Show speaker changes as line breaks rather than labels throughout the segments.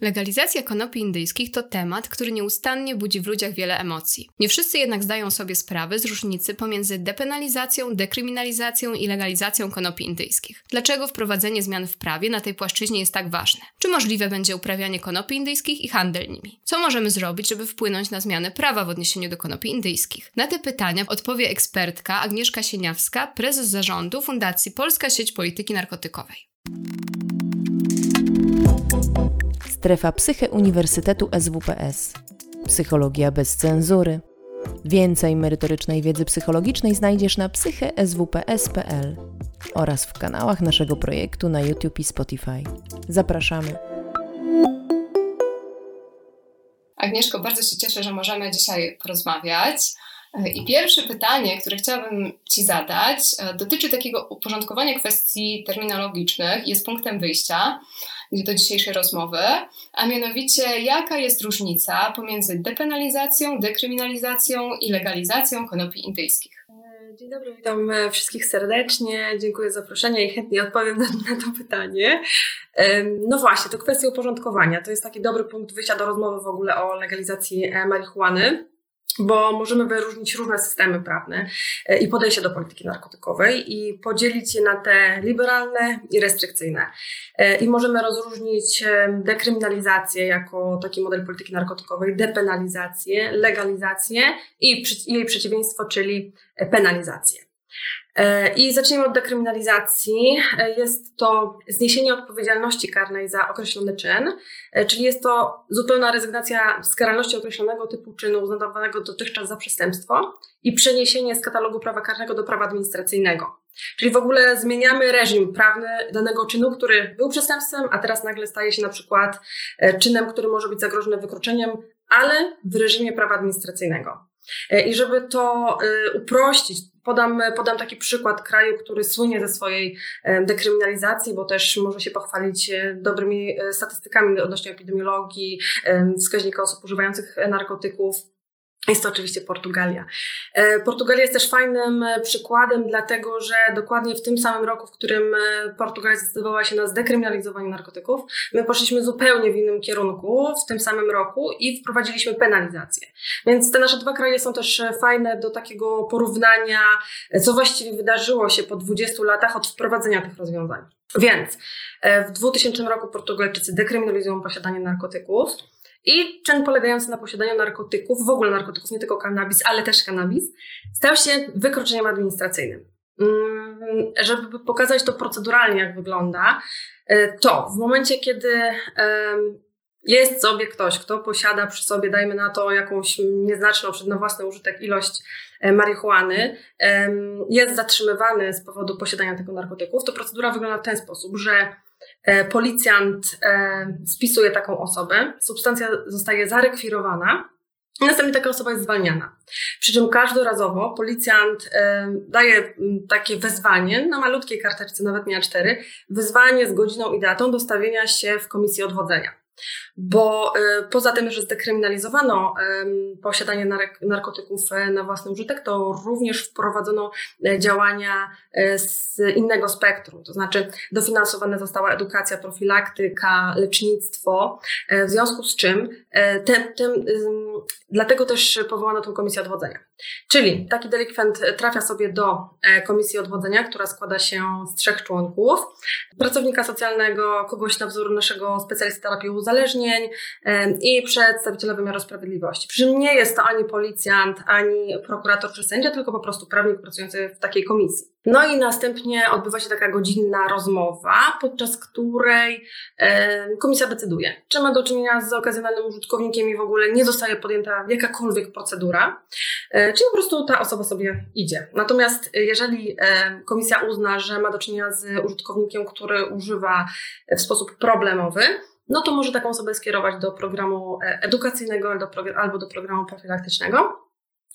Legalizacja konopi indyjskich to temat, który nieustannie budzi w ludziach wiele emocji. Nie wszyscy jednak zdają sobie sprawę z różnicy pomiędzy depenalizacją, dekryminalizacją i legalizacją konopi indyjskich. Dlaczego wprowadzenie zmian w prawie na tej płaszczyźnie jest tak ważne? Czy możliwe będzie uprawianie konopi indyjskich i handel nimi? Co możemy zrobić, żeby wpłynąć na zmianę prawa w odniesieniu do konopi indyjskich? Na te pytania odpowie ekspertka Agnieszka Sieniawska, prezes zarządu Fundacji Polska Sieć Polityki Narkotykowej.
Strefa Psyche Uniwersytetu SWPS. Psychologia bez cenzury. Więcej merytorycznej wiedzy psychologicznej znajdziesz na psycheswps.pl oraz w kanałach naszego projektu na YouTube i Spotify. Zapraszamy.
Agnieszko, bardzo się cieszę, że możemy dzisiaj porozmawiać. I pierwsze pytanie, które chciałabym Ci zadać, dotyczy takiego uporządkowania kwestii terminologicznych, jest punktem wyjścia do dzisiejszej rozmowy, a mianowicie jaka jest różnica pomiędzy depenalizacją, dekryminalizacją i legalizacją konopi indyjskich.
Dzień dobry, witam wszystkich serdecznie. Dziękuję za zaproszenie i chętnie odpowiem na, na, to pytanie. No właśnie, to kwestia uporządkowania. To jest taki dobry punkt wyjścia do rozmowy w ogóle o legalizacji e, marihuany bo możemy wyróżnić różne systemy prawne e, i podejście do polityki narkotykowej i podzielić je na te liberalne i restrykcyjne. E, I możemy rozróżnić e, dekryminalizację jako taki model polityki narkotykowej, depenalizację, legalizację i jej przeciwieństwo, czyli penalizację. E, I zaczniemy od dekryminalizacji. E, jest to zniesienie odpowiedzialności karnej za określony czyn, e, czyli jest to zupełna rezygnacja z karalności określonego typu czynu uznawanego dotychczas za przestępstwo i przeniesienie z katalogu prawa karnego do prawa administracyjnego. Czyli w ogóle zmieniamy reżim prawny danego czynu, który był przestępstwem, a teraz nagle staje się na przykład czynem, który może być zagrożony wykroczeniem, ale w reżimie prawa administracyjnego. I żeby to uprościć, Podam, podam taki przykład kraju, który słynie ze swojej e, dekryminalizacji, bo też może się pochwalić e, dobrymi e, statystykami odnośnie epidemiologii, wskaźnika osób używających narkotyków. Jest to oczywiście Portugalia. E, Portugalia jest też fajnym e, przykładem, dlatego że dokładnie w tym samym roku, w którym e, Portugalia zdecydowała się na zdekryminalizowanie narkotyków, my poszliśmy zupełnie w innym kierunku w tym samym roku i wprowadziliśmy penalizację. Więc te nasze dwa kraje są też fajne do takiego porównania, co właściwie wydarzyło się po 20 latach od wprowadzenia tych rozwiązań. Więc w 2000 roku Portugalczycy dekryminalizują posiadanie narkotyków. I czyn polegający na posiadaniu narkotyków, w ogóle narkotyków, nie tylko cannabis, ale też cannabis, stał się wykroczeniem administracyjnym. Mm, żeby pokazać to proceduralnie, jak wygląda, e, to w momencie, kiedy jest sobie ktoś, kto posiada przy sobie, dajmy na to jakąś nieznaczną, przed na własny użytek ilość e, marihuany, jest zatrzymywany z powodu posiadania tego narkotyków, to procedura wygląda w ten sposób, że policjant e, spisuje taką osobę, substancja zostaje zarekwirowana następnie taka osoba jest zwalniana. Przy czym każdorazowo policjant e, daje takie wezwanie na malutkiej karteczce, nawet nie A4, wezwanie z godziną i datą dostawienia się w komisji odwodzenia bo y, poza tym, że zdekryminalizowano posiadanie narkotyków e, na własny użytek, to również wprowadzono e, działania e, z innego spektrum, to znaczy dofinansowana została edukacja, profilaktyka, lecznictwo, w związku z czym dlatego też powołano tę komisję odwodzenia. Czyli taki delikwent trafia sobie do komisji odwodzenia, która składa się z trzech członków, pracownika socjalnego, kogoś na wzór naszego specjalisty terapii uzależnień i przedstawiciela wymiaru sprawiedliwości. Przy czym nie jest to ani policjant, ani prokurator czy sędzia, tylko po prostu prawnik pracujący w takiej komisji. No i następnie odbywa się taka godzinna rozmowa, podczas której komisja decyduje, czy ma do czynienia z okazjonalnym użytkownikiem i w ogóle nie zostaje podjęta jakakolwiek procedura, e, czy po prostu ta osoba sobie idzie. Natomiast jeżeli komisja uzna, że ma do czynienia z użytkownikiem, który używa w sposób problemowy, no to może taką osobę skierować do programu e, edukacyjnego albo do programu profilaktycznego.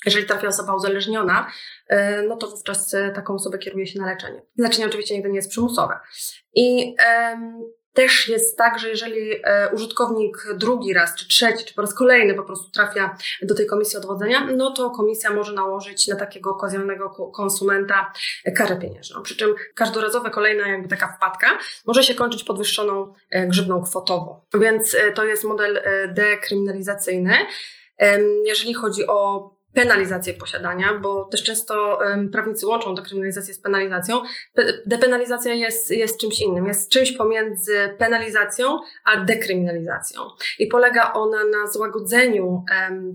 Jeżeli trafia osoba uzależniona, e, no to wówczas e, taką osobę kieruje się na leczenie. Leczenie oczywiście nigdy nie jest przymusowe. I też jest tak, że jeżeli e, użytkownik drugi raz, czy trzeci, czy po raz kolejny po prostu trafia do tej komisji odwodzenia, no to komisja może nałożyć na takiego okazjonalnego konsumenta karę pieniężną. Przy czym każdorazowa kolejna jakby taka wpadka może się kończyć podwyższoną e, grzywną kwotowo. Więc e, to jest model dekryminalizacyjny. Jeżeli chodzi o penalizację posiadania, bo też często prawnicy łączą dekryminalizację z penalizacją. depenalizacja jest, jest czymś innym, jest czymś pomiędzy penalizacją a dekryminalizacją. I polega ona na złagodzeniu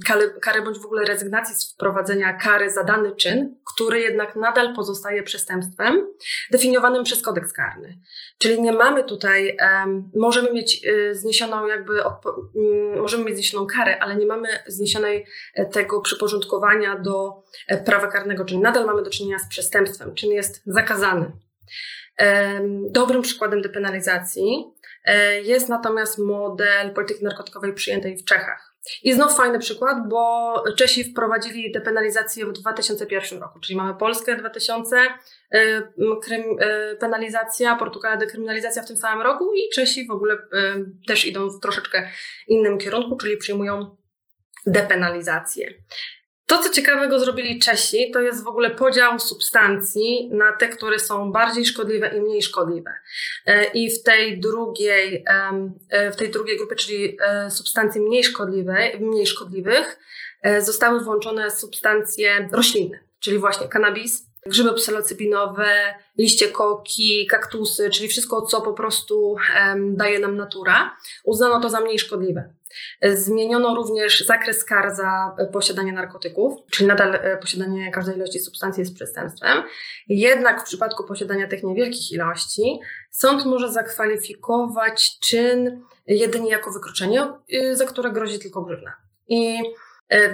kary, kary bądź w ogóle rezygnacji z wprowadzenia kary za dany czyn, który jednak nadal pozostaje przestępstwem definiowanym przez kodeks karny. Czyli nie mamy tutaj, um, możemy mieć y, zniesioną jakby, y, możemy mieć zniesioną karę, ale nie mamy zniesionej e, tego przyporządkowania do e, prawa karnego, czyli nadal mamy do czynienia z przestępstwem, czyn jest zakazany. Dobrym przykładem depenalizacji e, jest natomiast model polityki narkotykowej przyjętej w Czechach. I znów fajny przykład, bo Czesi wprowadzili depenalizację w 2001 roku, czyli mamy Polskę 2000, y, krym, y, penalizacja, Portugalia dekryminalizacja w tym samym roku i Czesi w ogóle y, też idą w troszeczkę innym kierunku, czyli przyjmują depenalizację. To, co ciekawego zrobili Czesi, to jest w ogóle podział substancji na te, które są bardziej szkodliwe i mniej szkodliwe. E, I w tej drugiej, e, w tej drugiej grupie, czyli e, substancji mniej szkodliwe, mniej szkodliwych, zostały włączone substancje roślinne, czyli właśnie kanabis, grzyby psylocybinowe, liście koki, kaktusy, czyli wszystko, co po prostu daje nam natura. Uznano to za mniej szkodliwe. Zmieniono również zakres kar za posiadanie narkotyków, czyli nadal e, posiadanie każdej ilości substancji jest przestępstwem. Jednak w przypadku posiadania tych niewielkich ilości sąd może zakwalifikować czyn jedynie jako wykroczenie, y, za które grozi tylko grzywna. I e,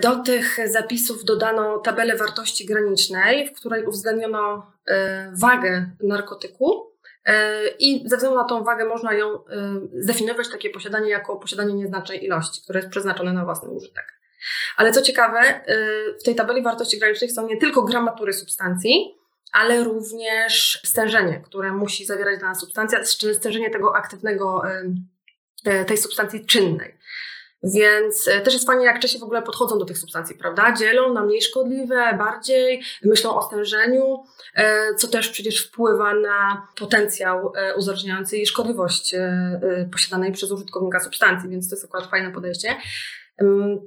do tych zapisów dodano tabelę wartości granicznej, w której uwzględniono e, wagę narkotyku E, I ze względu na tą wagę można ją e, zdefiniować takie posiadanie jako posiadanie nieznacznej ilości, które jest przeznaczone na własny użytek. Ale co ciekawe, e, w tej tabeli wartości granicznych są nie tylko gramatury substancji, ale również stężenie, które musi zawierać dana substancja, stężenie tego aktywnego, tej substancji czynnej. Więc e, też jest fajnie, jak Czesi w ogóle podchodzą do tych substancji, prawda? Dzielą na mniej szkodliwe, bardziej, myślą o stężeniu, e, co też przecież wpływa na potencjał e, uzależniający i szkodliwość posiadanej przez użytkownika substancji, więc to jest akurat fajne podejście.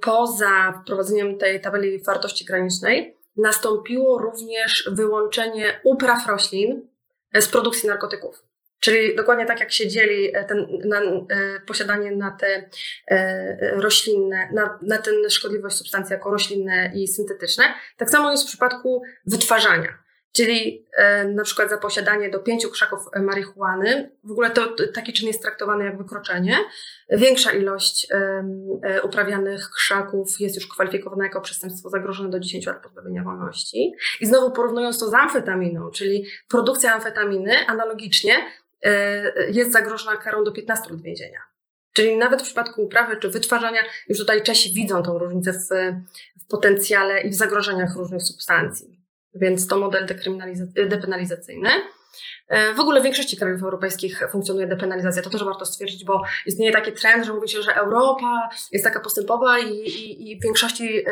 Poza wprowadzeniem tej tabeli wartości granicznej nastąpiło również wyłączenie upraw roślin z produkcji narkotyków. Czyli dokładnie tak jak się dzieli e, ten, na, e, posiadanie na te e, roślinne, na, na szkodliwość substancji jako roślinne i syntetyczne, tak samo jest w przypadku wytwarzania. Czyli na przykład za posiadanie do pięciu krzaków marihuany, w ogóle to taki czyn jest traktowany jak wykroczenie. Większa ilość uprawianych krzaków jest już kwalifikowana jako przestępstwo zagrożone do 10 lat pozbawienia wolności. I znowu porównując to z amfetaminą, czyli produkcja amfetaminy analogicznie E, jest zagrożona karą do 15 lat więzienia. Czyli nawet w przypadku uprawy czy wytwarzania, już tutaj Czesi widzą tą różnicę w, w potencjale i w zagrożeniach różnych substancji. Więc to model depenalizacyjny. E, w ogóle w większości krajów europejskich funkcjonuje depenalizacja. To też warto stwierdzić, bo istnieje taki trend, że mówi się, że Europa jest taka postępowa i, i, i w większości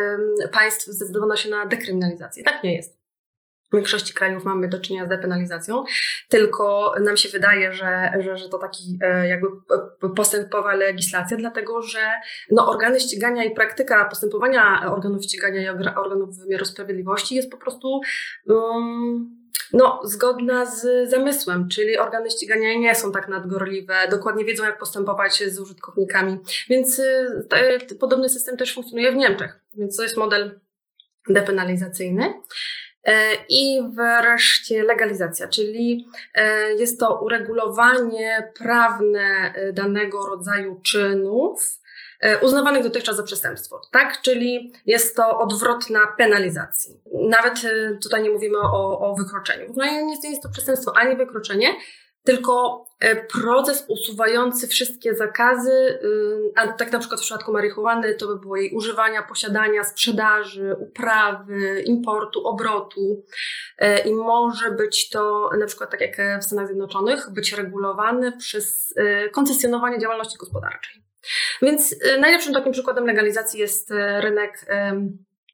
państw zdecydowano się na dekryminalizację. Tak nie jest w większości krajów mamy do czynienia z depenalizacją, tylko nam się wydaje, że, że, że to taki e, jakby postępowa legislacja, dlatego że no, organy ścigania i praktyka postępowania organów ścigania i organów wymiaru sprawiedliwości jest po prostu um, no, zgodna z zamysłem, czyli organy ścigania nie są tak nadgorliwe, dokładnie wiedzą, jak postępować z użytkownikami, więc y, te, podobny system też funkcjonuje w Niemczech, więc to jest model depenalizacyjny. E, I wreszcie legalizacja, czyli e, jest to uregulowanie prawne e, danego rodzaju czynów, uznawanych dotychczas za przestępstwo, tak? Czyli jest to odwrotna penalizacji. Nawet tutaj nie mówimy o, o wykroczeniu. No nie jest to przestępstwo ani wykroczenie, tylko e, proces usuwający wszystkie zakazy, y, a tak na przykład w przypadku marihuany to by było jej używania, posiadania, sprzedaży, uprawy, importu, obrotu e, i może być to na przykład tak jak w Stanach Zjednoczonych, być regulowane przez e, koncesjonowanie działalności gospodarczej. Więc najlepszym takim przykładem legalizacji jest rynek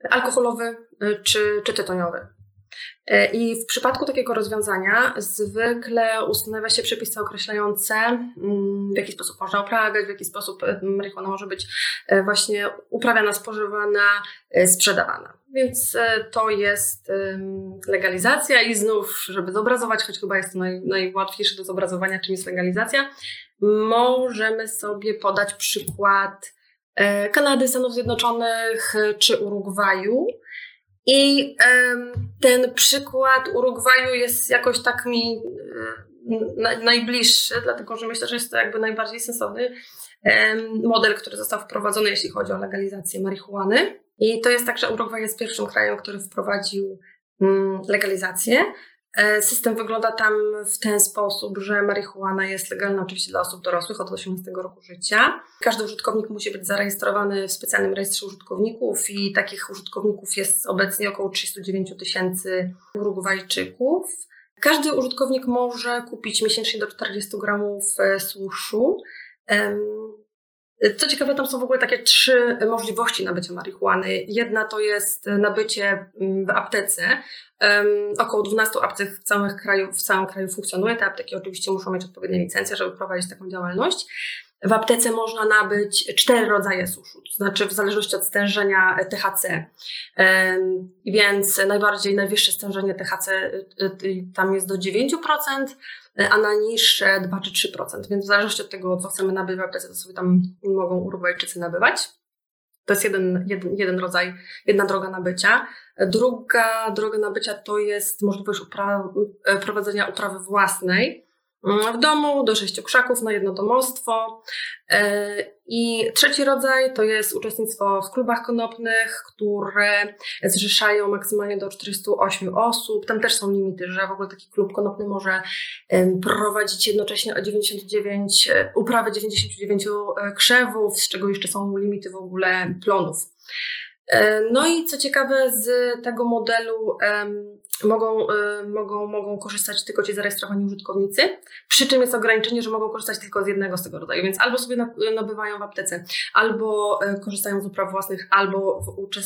alkoholowy czy, czy tytoniowy. E, I w przypadku takiego rozwiązania zwykle ustanawia się przepisy określające, mm, w jaki sposób można uprawiać, w jaki sposób e, marihuana może być e, właśnie uprawiana, spożywana, sprzedawana. Więc to jest legalizacja i znów, żeby zobrazować, choć chyba jest to naj, najłatwiejsze do zobrazowania, czym jest legalizacja, możemy sobie podać przykład Kanady, Stanów Zjednoczonych czy Urugwaju i ten przykład Urugwaju jest jakoś tak mi e, najbliższy, dlatego że myślę, że jest to jakby najbardziej sensowny model, który został wprowadzony, jeśli chodzi o legalizację marihuany. I to jest tak, że Urugwaj jest pierwszym krajem, który wprowadził mm, legalizację. E, system wygląda tam w ten sposób, że marihuana jest legalna oczywiście dla osób dorosłych od 18 roku życia. Każdy użytkownik musi być zarejestrowany w specjalnym rejestrze użytkowników i takich użytkowników jest obecnie około 39 tysięcy Urugwajczyków. Każdy użytkownik może kupić miesięcznie do 40 gramów e, suszu. Co ciekawe, tam są w ogóle takie trzy możliwości nabycia marihuany. Jedna to jest nabycie mm, w aptece. Um, około 12 aptek w całym, kraju, w całym kraju funkcjonuje. Te apteki oczywiście muszą mieć odpowiednie licencje, żeby prowadzić taką działalność. W aptece można nabyć cztery rodzaje suszu, to znaczy w zależności od stężenia THC. Um, więc najbardziej, najwyższe stężenie THC y, tam jest do 9%, a na niższe 2 czy 3%. Więc w zależności od tego, co chcemy nabywać w aptece, to sobie tam mogą Urugwajczycy nabywać. To jest jeden, jeden, jeden rodzaj, jedna droga nabycia. Druga droga nabycia to jest możliwość upra e, prowadzenia uprawy własnej w domu do sześciu krzaków na jedno domostwo. E, I trzeci rodzaj to jest uczestnictwo w klubach konopnych, które zrzeszają maksymalnie do 48 osób. Tam też są limity, że w ogóle taki klub konopny może prowadzić jednocześnie o 99, e, uprawę 99 krzewów, z czego jeszcze są limity w ogóle plonów. E, no i co ciekawe, z tego modelu mogą, e, mogą, mogą korzystać tylko ci zarejestrowani użytkownicy, przy czym jest ograniczenie, że mogą korzystać tylko z jednego z tego rodzaju, więc albo sobie nabywają w aptece, albo e, korzystają z upraw własnych, albo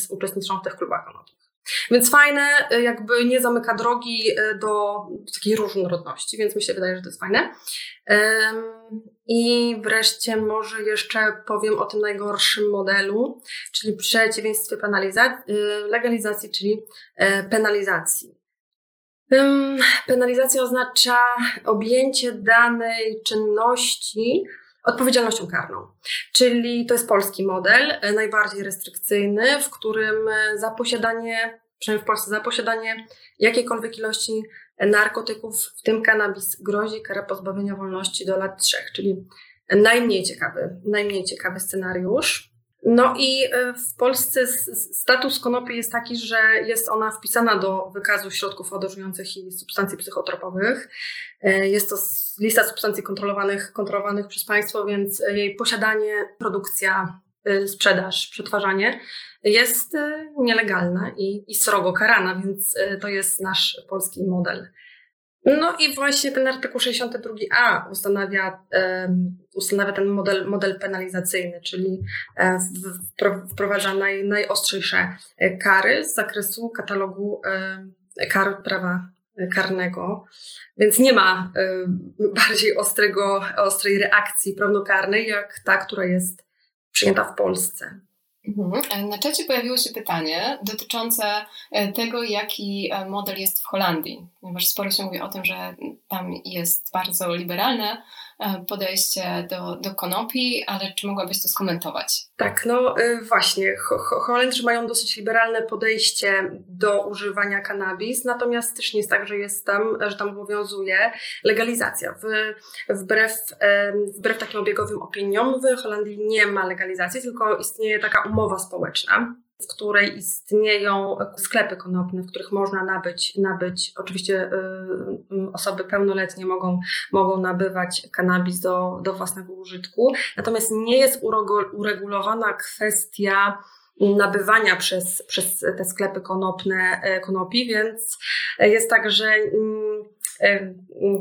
uczestniczą w tych klubach konopnych. Więc fajne, jakby nie zamyka drogi do takiej różnorodności, więc mi się wydaje, że to jest fajne. I wreszcie może jeszcze powiem o tym najgorszym modelu, czyli przeciwieństwie penalizacji, legalizacji, czyli e, penalizacji. Penalizacja oznacza objęcie danej czynności odpowiedzialnością karną. Czyli to jest polski model, e, najbardziej restrykcyjny, w którym e, za posiadanie, przynajmniej w Polsce, za posiadanie jakiejkolwiek ilości narkotyków, w tym kanabis, grozi kara pozbawienia wolności do lat trzech, czyli najmniej ciekawy, najmniej ciekawy scenariusz. No i e, w Polsce status konopi jest taki, że jest ona wpisana do wykazu środków odurzających i substancji psychotropowych. E, jest to lista substancji kontrolowanych, kontrolowanych przez państwo, więc jej posiadanie, produkcja, e, sprzedaż, przetwarzanie jest nielegalna i, i srogo karana, więc to jest nasz polski model. No i właśnie ten artykuł 62a ustanawia, ustanawia ten model, model penalizacyjny, czyli um, wprowadza naj, najostrzejsze e, kary z zakresu katalogu um, kar prawa karnego. Więc nie ma bardziej ostrego, ostrej reakcji prawnokarnej, jak ta, która jest przyjęta w Polsce.
Mhm. E, na czacie pojawiło się pytanie dotyczące e, tego, jaki e, model jest w Holandii, ponieważ sporo się mówi o tym, że tam jest bardzo liberalne podejście do, do konopi, ale czy mogłabyś to skomentować?
Tak, no właśnie. Holendrzy mają dosyć liberalne podejście do używania kanabis, natomiast też nie jest tak, że jest tam, że tam obowiązuje legalizacja. Wbrew, wbrew takim obiegowym opiniom w Holandii nie ma legalizacji, tylko istnieje taka umowa społeczna w której istnieją sklepy konopne, w których można nabyć, nabyć. Oczywiście y, osoby pełnoletnie mogą, mogą nabywać kanabis do, do własnego użytku, natomiast nie jest uregulowana kwestia nabywania przez, przez te sklepy konopne e, konopi, więc jest tak, że mm,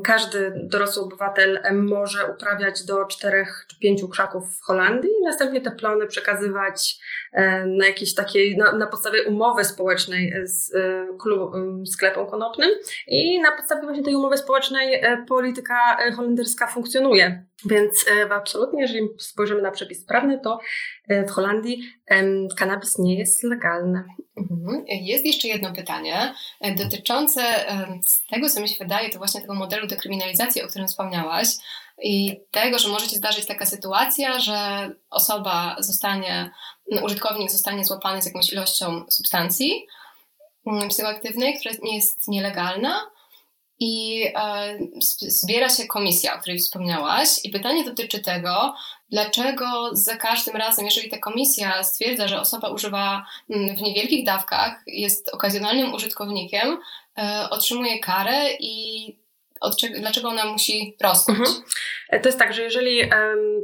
każdy dorosły obywatel może uprawiać do czterech czy pięciu krzaków w Holandii i następnie te plony przekazywać e, na jakiejś takiej, na, na podstawie umowy społecznej z klub, sklepem konopnym i na podstawie właśnie tej umowy społecznej polityka holenderska funkcjonuje. Więc absolutnie, jeżeli spojrzymy na przepis prawny, to w Holandii kanabis nie jest legalny.
Mhm. Jest jeszcze jedno pytanie e, dotyczące z tego, co mi się wydaje, to właśnie tego modelu dekryminalizacji, o którym wspomniałaś i tego, że może się zdarzyć taka sytuacja, że osoba zostanie, użytkownik zostanie złapany z jakąś ilością substancji mm, psychoaktywnej, która nie jest nielegalna, i e, zbiera się komisja, o której wspomniałaś, i pytanie dotyczy tego, dlaczego za każdym razem, jeżeli ta komisja stwierdza, że osoba używa mm, w niewielkich dawkach, jest okazjonalnym użytkownikiem, e, otrzymuje karę i dlaczego ona musi rosnąć? Mhm.
E, to jest tak, że jeżeli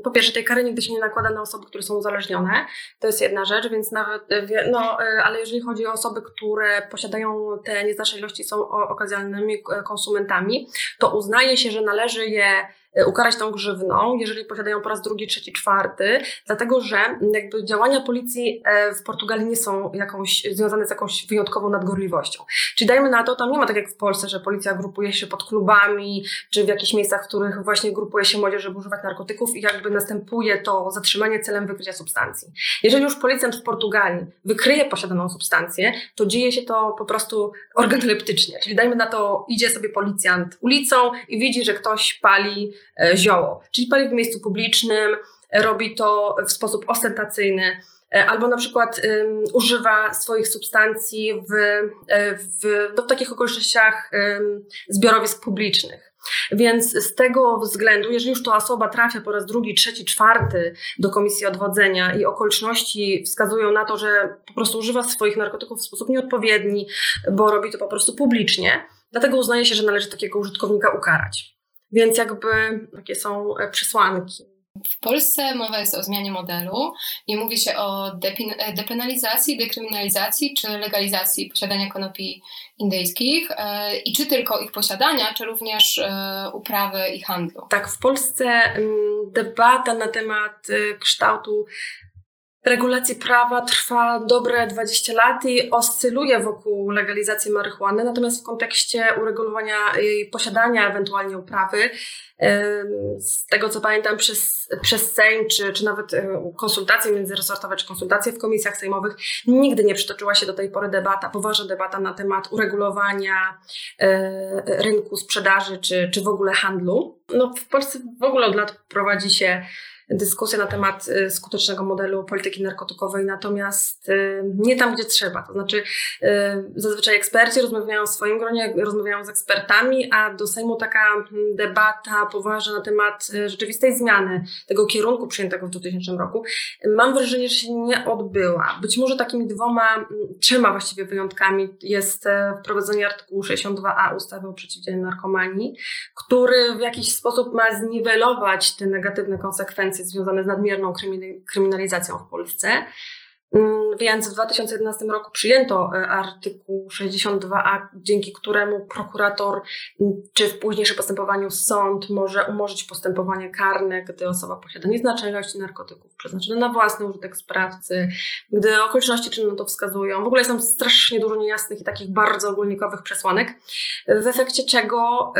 po pierwsze tej kary nigdy się nie nakłada na osoby, które są uzależnione, to jest jedna rzecz, więc nawet, e, no, e, ale jeżeli chodzi o osoby, które posiadają te nieznaczne ilości, są okazjonalnymi konsumentami, to uznaje się, że należy je ukarać tą grzywną, jeżeli posiadają po raz drugi, trzeci, czwarty, dlatego że jakby działania policji e, w Portugalii nie są jakąś, związane z jakąś wyjątkową nadgorliwością. Czyli dajmy na to, tam nie ma tak jak w Polsce, że policja grupuje się pod klubami, czy w jakichś miejscach, w których właśnie grupuje się młodzież, żeby używać narkotyków i jakby następuje to zatrzymanie celem wykrycia substancji. Jeżeli już policjant w Portugalii wykryje posiadaną substancję, to dzieje się to po prostu organoleptycznie. Czyli dajmy na to, idzie sobie policjant ulicą i widzi, że ktoś pali zioło, czyli pali w miejscu publicznym, robi to w sposób ostentacyjny, e, albo na przykład um, używa swoich substancji w, e, w, no, w takich okolicznościach um, zbiorowisk publicznych. Więc z tego względu, jeżeli już ta osoba trafia po raz drugi, trzeci, czwarty do komisji odwodzenia i okoliczności wskazują na to, że po prostu używa swoich narkotyków w sposób nieodpowiedni, bo robi to po prostu publicznie, dlatego uznaje się, że należy takiego użytkownika ukarać. Więc jakby takie są e, przesłanki.
W Polsce mowa jest o zmianie modelu i mówi się o e, depenalizacji, dekryminalizacji czy legalizacji posiadania konopi indyjskich e, i czy tylko ich posiadania, czy również uprawy i handlu.
Tak, w Polsce mm, debata na temat kształtu regulacji prawa trwa dobre 20 lat i oscyluje wokół legalizacji marihuany, natomiast w kontekście uregulowania jej posiadania, ewentualnie uprawy, z tego co pamiętam przez, przez Sejm, czy, czy nawet konsultacje międzyresortowe, czy konsultacje w komisjach sejmowych, nigdy nie przytoczyła się do tej pory debata, poważna debata na temat uregulowania e, rynku sprzedaży, czy, czy w ogóle handlu. No, w Polsce w ogóle od lat prowadzi się dyskusja na temat y, skutecznego modelu polityki narkotykowej, natomiast y, nie tam, gdzie trzeba. To znaczy, y, zazwyczaj eksperci rozmawiają w swoim gronie, rozmawiają z ekspertami, a do Sejmu taka mm, debata poważna na temat rzeczywistej zmiany tego kierunku przyjętego w 2000 roku, mam wrażenie, że się nie odbyła. Być może takimi dwoma, mm, trzema właściwie wyjątkami jest e, wprowadzenie artykułu 62a ustawy o przeciwdziałaniu narkomanii, który w jakiś sposób ma zniwelować te negatywne konsekwencje związane z nadmierną kryminalizacją w Polsce. Mm, więc w 2011 roku przyjęto e, artykuł 62a, dzięki któremu prokurator czy w późniejszym postępowaniu sąd może umorzyć postępowanie karne, gdy osoba posiada nieznaczne ilości narkotyków przeznaczone na własny użytek sprawcy, gdy okoliczności czynu to wskazują. W ogóle jest tam strasznie dużo niejasnych i takich bardzo ogólnikowych przesłanek, w efekcie czego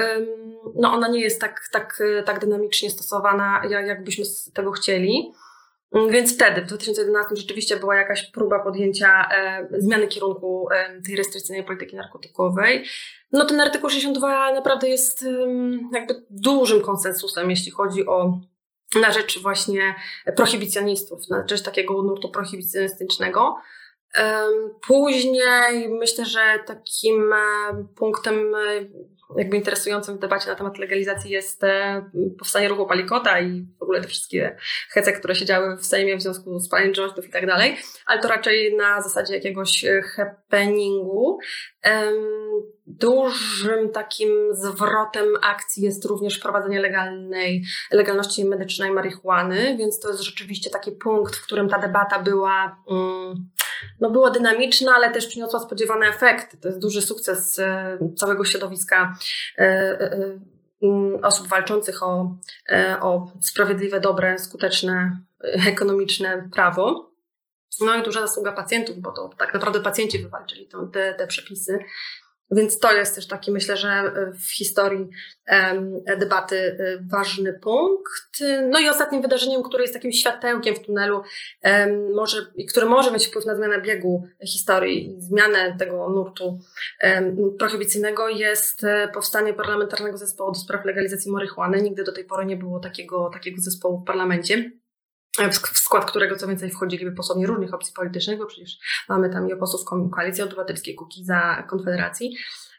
no ona nie jest tak, tak, tak dynamicznie stosowana, jakbyśmy tego chcieli. Mm, więc wtedy, w 2011 rzeczywiście była jakaś próba podjęcia e, zmiany kierunku e, tej restrykcyjnej polityki narkotykowej. No ten artykuł 62 naprawdę jest e, jakby dużym konsensusem, jeśli chodzi o na rzecz właśnie prohibicjonistów, na rzecz takiego nurtu prohibicjonistycznego. Później myślę, że takim punktem jakby interesującym w debacie na temat legalizacji jest e, powstanie ruchu Palikota i w ogóle te wszystkie hece, które się działy w Sejmie w związku z paleniem jointów i tak dalej, ale to raczej na zasadzie jakiegoś e, happeningu. Dużym takim zwrotem akcji jest również wprowadzenie legalnej, legalności medycznej marihuany, więc to jest rzeczywiście taki punkt, w którym ta debata była, mm, no była dynamiczna, ale też przyniosła spodziewane efekty. To jest duży sukces e, całego środowiska e, e, osób walczących o, o sprawiedliwe, dobre, skuteczne, ekonomiczne prawo. No i duża zasługa pacjentów, bo to tak naprawdę pacjenci wywalczyli te, te przepisy. Więc to jest też taki, myślę, że e, w historii debaty e, ważny punkt. No i ostatnim wydarzeniem, które jest takim światełkiem w tunelu, może, które może mieć wpływ na zmianę biegu historii zmianę tego nurtu prohibicyjnego, jest e, powstanie Parlamentarnego Zespołu do spraw legalizacji marihuany. Nigdy do tej pory nie było takiego, takiego zespołu w parlamencie w skład którego co więcej wchodziliby posłowie różnych opcji politycznych, bo przecież mamy tam i posłów Koalicji Obywatelskiej, Kukiza, Konfederacji.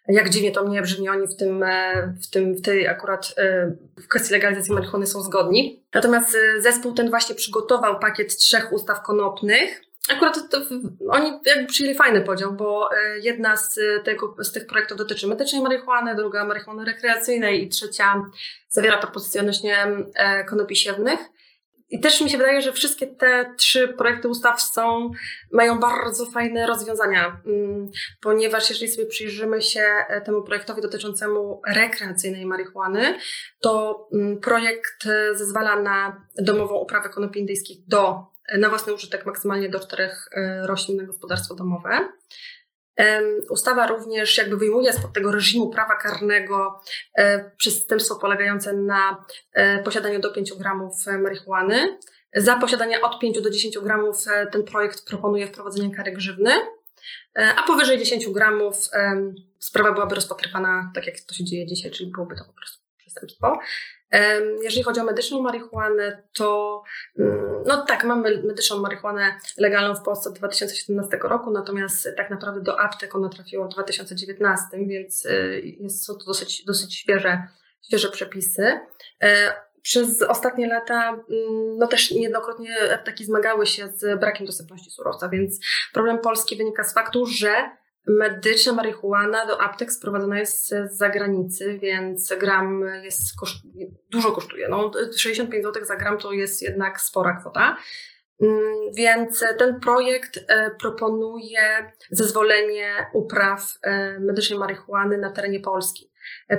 Jak dziwnie to mnie brzmi, oni w tym, e, w tym, w tej akurat e, w kwestii legalizacji marihuany są zgodni. Natomiast e, zespół ten właśnie przygotował pakiet trzech ustaw konopnych, Akurat to, to, oni jakby przyjęli fajny podział, bo jedna z, tego, z tych projektów dotyczy medycznej marihuany, druga marihuany rekreacyjnej i trzecia zawiera propozycje odnośnie konopi siewnych. I też mi się wydaje, że wszystkie te trzy projekty ustaw są, mają bardzo fajne rozwiązania, mm, ponieważ jeżeli sobie przyjrzymy się e, temu projektowi dotyczącemu rekreacyjnej marihuany, to mm, projekt e, zezwala na domową uprawę konopi indyjskich do, na własny użytek maksymalnie do czterech e, roślin na gospodarstwo domowe. Ustawa również jakby wyjmuje spod tego reżimu prawa karnego e, przestępstwo polegające na e, posiadaniu do 5 gramów marihuany. Za posiadanie od 5 do 10 gramów e, ten projekt proponuje wprowadzenie kary grzywny, a powyżej 10 gramów sprawa byłaby rozpatrywana tak, jak to się dzieje dzisiaj, czyli byłoby to po prostu przestępstwo. Jeżeli chodzi o medyczną marihuanę, to mm, no tak, mamy medyczną marihuanę legalną w Polsce od 2017 roku, natomiast tak naprawdę do aptek ona trafiła w 2019, więc y, jest, są to dosyć, dosyć świeże, świeże przepisy. E, przez ostatnie lata mm, no też niejednokrotnie apteki zmagały się z brakiem dostępności surowca, więc problem Polski wynika z faktu, że Medyczna marihuana do aptek sprowadzona jest z zagranicy, więc gram jest koszt, dużo kosztuje. No, 65 zł za gram to jest jednak spora kwota. Mm, więc ten projekt e, proponuje zezwolenie upraw e, medycznej marihuany na terenie Polski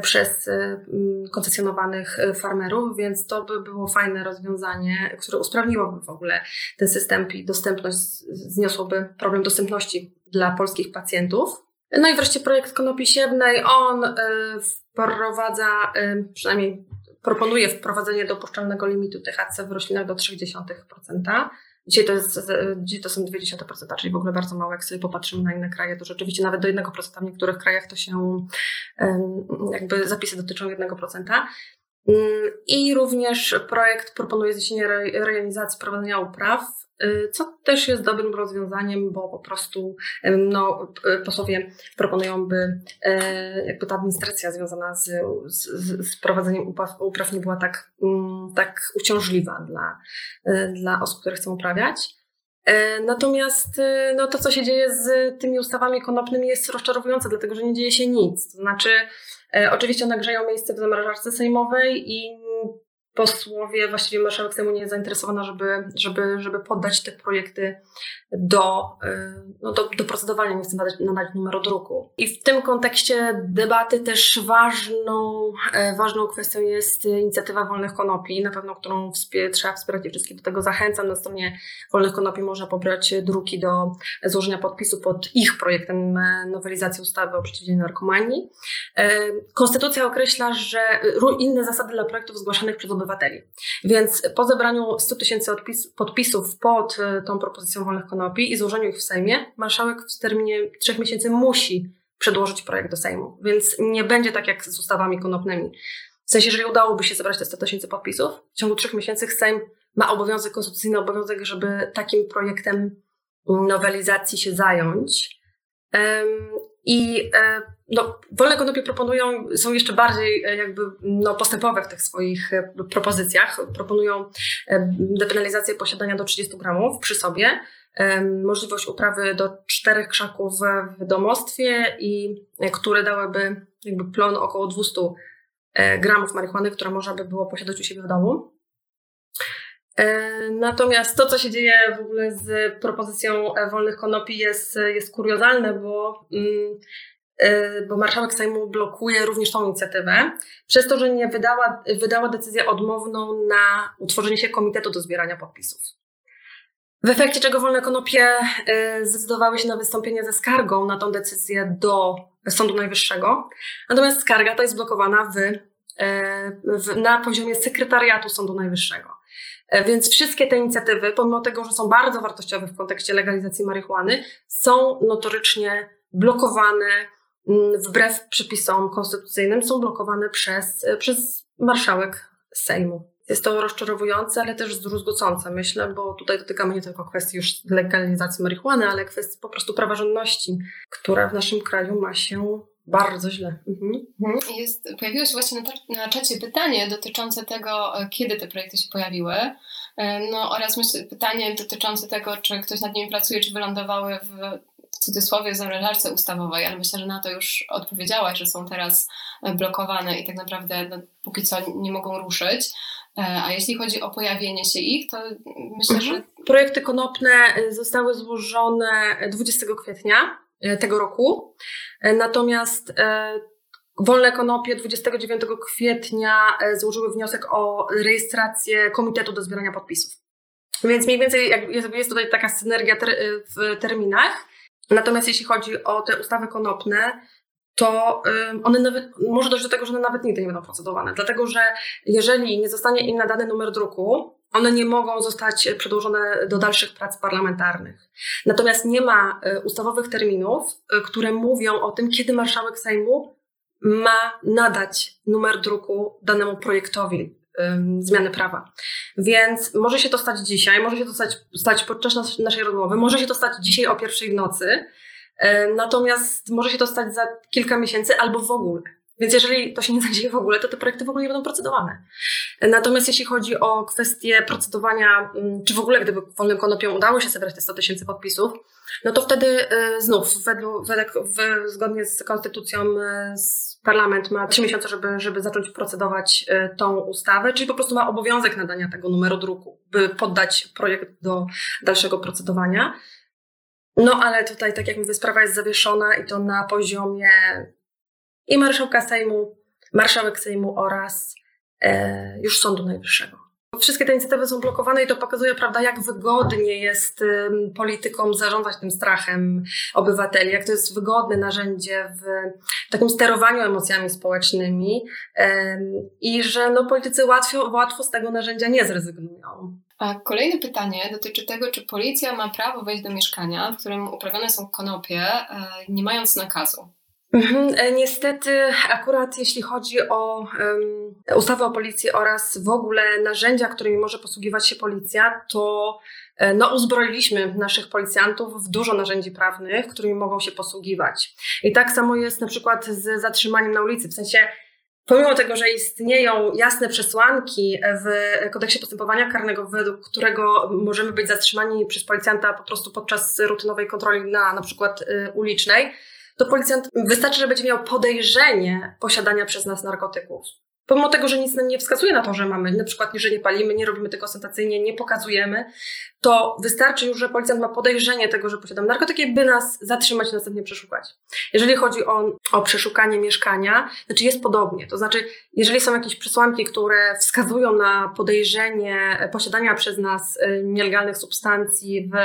przez mm, koncesjonowanych farmerów, więc to by było fajne rozwiązanie, które usprawniłoby w ogóle ten system i dostępność, zniosłoby problem dostępności dla polskich pacjentów. No i wreszcie projekt konopi siewnej. On wprowadza, przynajmniej proponuje wprowadzenie dopuszczalnego limitu THC w roślinach do 0,3%. Dzisiaj to, jest, dzisiaj to są 0,2%, czyli w ogóle bardzo mało. Jak sobie popatrzymy na inne kraje, to rzeczywiście nawet do 1%. W niektórych krajach to się jakby zapisy dotyczą 1%. Mm, I również projekt proponuje zniesienie realizacji prowadzenia upraw Y, co też jest dobrym rozwiązaniem, bo po prostu no, posłowie proponują, by e, jakby ta administracja związana z, z, z prowadzeniem upraw, upraw nie była tak, mm, tak uciążliwa dla, e, dla osób, które chcą uprawiać. E, natomiast no, to, co się dzieje z tymi ustawami konopnymi jest rozczarowujące, dlatego że nie dzieje się nic. To znaczy, oczywiście one grzeją miejsce w zamrażarce sejmowej i posłowie, właściwie marszałek Sejmu nie jest zainteresowana, żeby, żeby, żeby poddać te projekty do, y, no do, do procedowania, nie chcę nadać, nadać numeru druku. I w tym kontekście debaty też ważną, e, ważną kwestią jest inicjatywa Wolnych Konopi, na pewno którą wspier trzeba wspierać i wszystkich do tego zachęcam. Na stronie Wolnych Konopi można pobrać druki do złożenia podpisu pod ich projektem e, nowelizacji ustawy o przeciwdziałaniu narkomanii. E, konstytucja określa, że inne zasady dla projektów zgłaszanych przez obywateli. Więc po zebraniu 100 tysięcy podpisów pod tą propozycją Wolnych Konopi i złożeniu ich w Sejmie, marszałek w terminie trzech miesięcy musi przedłożyć projekt do Sejmu. Więc nie będzie tak jak z ustawami konopnymi. W sensie, jeżeli udałoby się zebrać te 100 tysięcy podpisów, w ciągu trzech miesięcy Sejm ma obowiązek, konstytucyjny obowiązek, żeby takim projektem nowelizacji się zająć. I no, wolne konopie proponują, są jeszcze bardziej jakby no, postępowe w tych swoich propozycjach. Proponują depenalizację posiadania do 30 gramów przy sobie, możliwość uprawy do czterech krzaków w domostwie i które dałyby jakby plon około 200 e, gramów marihuany, które można by było posiadać u siebie w domu. E, natomiast to, co się dzieje w ogóle z propozycją e, wolnych konopi jest, jest kuriozalne, bo, mm, bo marszałek Sejmu blokuje również tą inicjatywę, przez to, że nie wydała, wydała decyzję odmowną na utworzenie się komitetu do zbierania podpisów. W efekcie czego wolne konopie zdecydowały się na wystąpienie ze skargą na tą decyzję do Sądu Najwyższego. Natomiast skarga ta jest blokowana w, w, na poziomie sekretariatu Sądu Najwyższego. Y, więc wszystkie te inicjatywy, pomimo tego, że są bardzo wartościowe w kontekście legalizacji marihuany, są notorycznie blokowane mm, wbrew przepisom konstytucyjnym, są blokowane przez, przez marszałek Sejmu. Jest to rozczarowujące, ale też zdruzgocące, myślę, bo tutaj dotykamy nie tylko kwestii już legalizacji marihuany, ale kwestii po prostu praworządności, która w naszym kraju ma się bardzo źle. Mhm.
mhm. Jest, pojawiło się właśnie na, na czacie pytanie dotyczące tego, e, kiedy te projekty się pojawiły. E, no oraz myślę, pytanie dotyczące tego, czy ktoś nad nimi pracuje, czy wylądowały w w cudzysłowie zamrażarce ustawowej, ale myślę, że na to już odpowiedziałaś, że są teraz e, blokowane i tak naprawdę no, póki co nie mogą ruszyć. A jeśli chodzi o pojawienie się ich, to myślę, że. Mhm.
Projekty konopne zostały złożone 20 kwietnia tego roku. Natomiast Wolne Konopie 29 kwietnia złożyły wniosek o rejestrację Komitetu do zbierania podpisów. Więc mniej więcej jest tutaj taka synergia w terminach. Natomiast jeśli chodzi o te ustawy konopne, to one nawet, może dojść do tego, że one nawet nigdy nie będą procedowane. Dlatego, że jeżeli nie zostanie im nadany numer druku, one nie mogą zostać przedłożone do dalszych prac parlamentarnych. Natomiast nie ma e, ustawowych terminów, e, które mówią o tym, kiedy marszałek Sejmu ma nadać numer druku danemu projektowi zmiany prawa. Więc może się to stać dzisiaj, może się to stać, stać podczas naszej rozmowy, może się to stać dzisiaj o pierwszej w nocy, E, natomiast może się to stać za kilka miesięcy albo w ogóle. Więc jeżeli to się nie zadzieje w ogóle, to te projekty w ogóle nie będą procedowane. E, natomiast jeśli chodzi o kwestię procedowania, mm, czy w ogóle gdyby wolnym konopią udało się zebrać te 100 tysięcy podpisów, no to wtedy e, znów, według, według, zgodnie z konstytucją, parlament ma trzy miesiące, żeby, żeby zacząć procedować tą ustawę, czyli po prostu ma obowiązek nadania tego numeru druku, by poddać projekt do dalszego procedowania. No ale tutaj, tak jak mówię, sprawa jest zawieszona i to na poziomie i marszałka Sejmu, marszałek Sejmu oraz e, już Sądu Najwyższego. Wszystkie te inicjatywy są blokowane i to pokazuje, prawda, jak wygodnie jest politykom zarządzać tym strachem obywateli, jak to jest wygodne narzędzie w takim sterowaniu emocjami społecznymi i że no, politycy łatwo, łatwo z tego narzędzia nie zrezygnują.
A kolejne pytanie dotyczy tego, czy policja ma prawo wejść do mieszkania, w którym uprawiane są konopie, e, nie mając nakazu.
Mhm, e, niestety, akurat jeśli chodzi o um, ustawę o policji oraz w ogóle narzędzia, którymi może posługiwać się policja, to e, no, uzbroiliśmy naszych policjantów w dużo narzędzi prawnych, którymi mogą się posługiwać. I tak samo jest na przykład z zatrzymaniem na ulicy. W sensie Pomimo tego, że istnieją jasne przesłanki w kodeksie postępowania karnego, według którego możemy być zatrzymani przez policjanta po prostu podczas rutynowej kontroli na na przykład y, ulicznej, to policjant wystarczy, że będzie miał podejrzenie posiadania przez nas narkotyków. Pomimo tego, że nic nam nie wskazuje na to, że mamy, na przykład, że nie palimy, nie robimy tego ostentacyjnie, nie pokazujemy, to wystarczy już, że policjant ma podejrzenie tego, że posiadamy narkotyki, by nas zatrzymać i następnie przeszukać. Jeżeli chodzi o, o przeszukanie mieszkania, znaczy jest podobnie. To znaczy, jeżeli są jakieś przesłanki, które wskazują na podejrzenie posiadania przez nas y, nielegalnych substancji w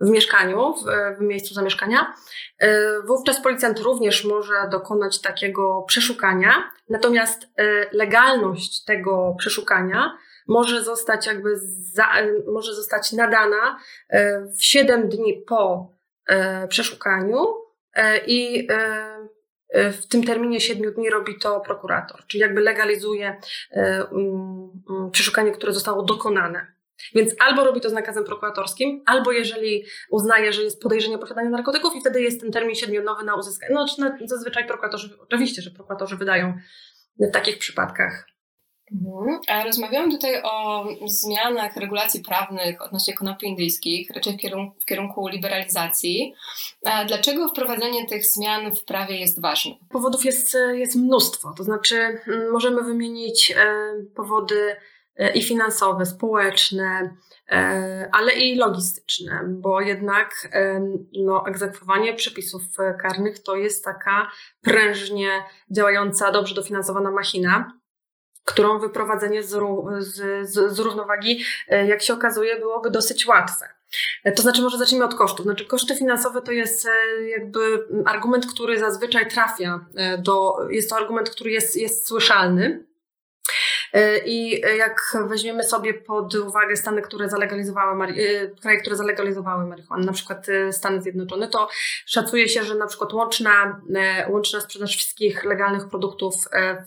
w mieszkaniu, w, w, miejscu zamieszkania. E, wówczas policjant również może dokonać takiego przeszukania, natomiast e, legalność tego przeszukania może zostać jakby za, może zostać nadana e, w 7 dni po przeszukaniu i w tym terminie 7 dni robi to prokurator, czyli jakby legalizuje przeszukanie, które zostało dokonane. Więc albo robi to z nakazem prokuratorskim, albo jeżeli uznaje, że jest podejrzenie posiadania narkotyków i wtedy jest ten termin siedmiodnowy na uzyskanie. No, zazwyczaj prokuratorzy, oczywiście, że prokuratorzy wydają w takich przypadkach
Mhm. A rozmawiamy tutaj o zmianach regulacji prawnych odnośnie konopi indyjskich, raczej w kierunku, w kierunku liberalizacji. A dlaczego wprowadzenie tych zmian w prawie jest ważne?
Powodów jest, jest mnóstwo. To znaczy, możemy wymienić e, powody i finansowe, społeczne, e, ale i logistyczne, bo jednak no, egzekwowanie przepisów karnych to jest taka prężnie działająca, dobrze dofinansowana machina którą wyprowadzenie z, z, z, z równowagi, e, jak się okazuje, byłoby dosyć łatwe. E, to znaczy, może zacznijmy od kosztów. Znaczy, koszty finansowe to jest e, jakby argument, który zazwyczaj trafia do, jest to argument, który jest, jest słyszalny. E, I jak weźmiemy sobie pod uwagę Stany, które zalegalizowały, e, kraje, które zalegalizowały marihuanę, na przykład e, Stany Zjednoczone, to szacuje się, że na przykład łączna, łączna sprzedaż wszystkich legalnych produktów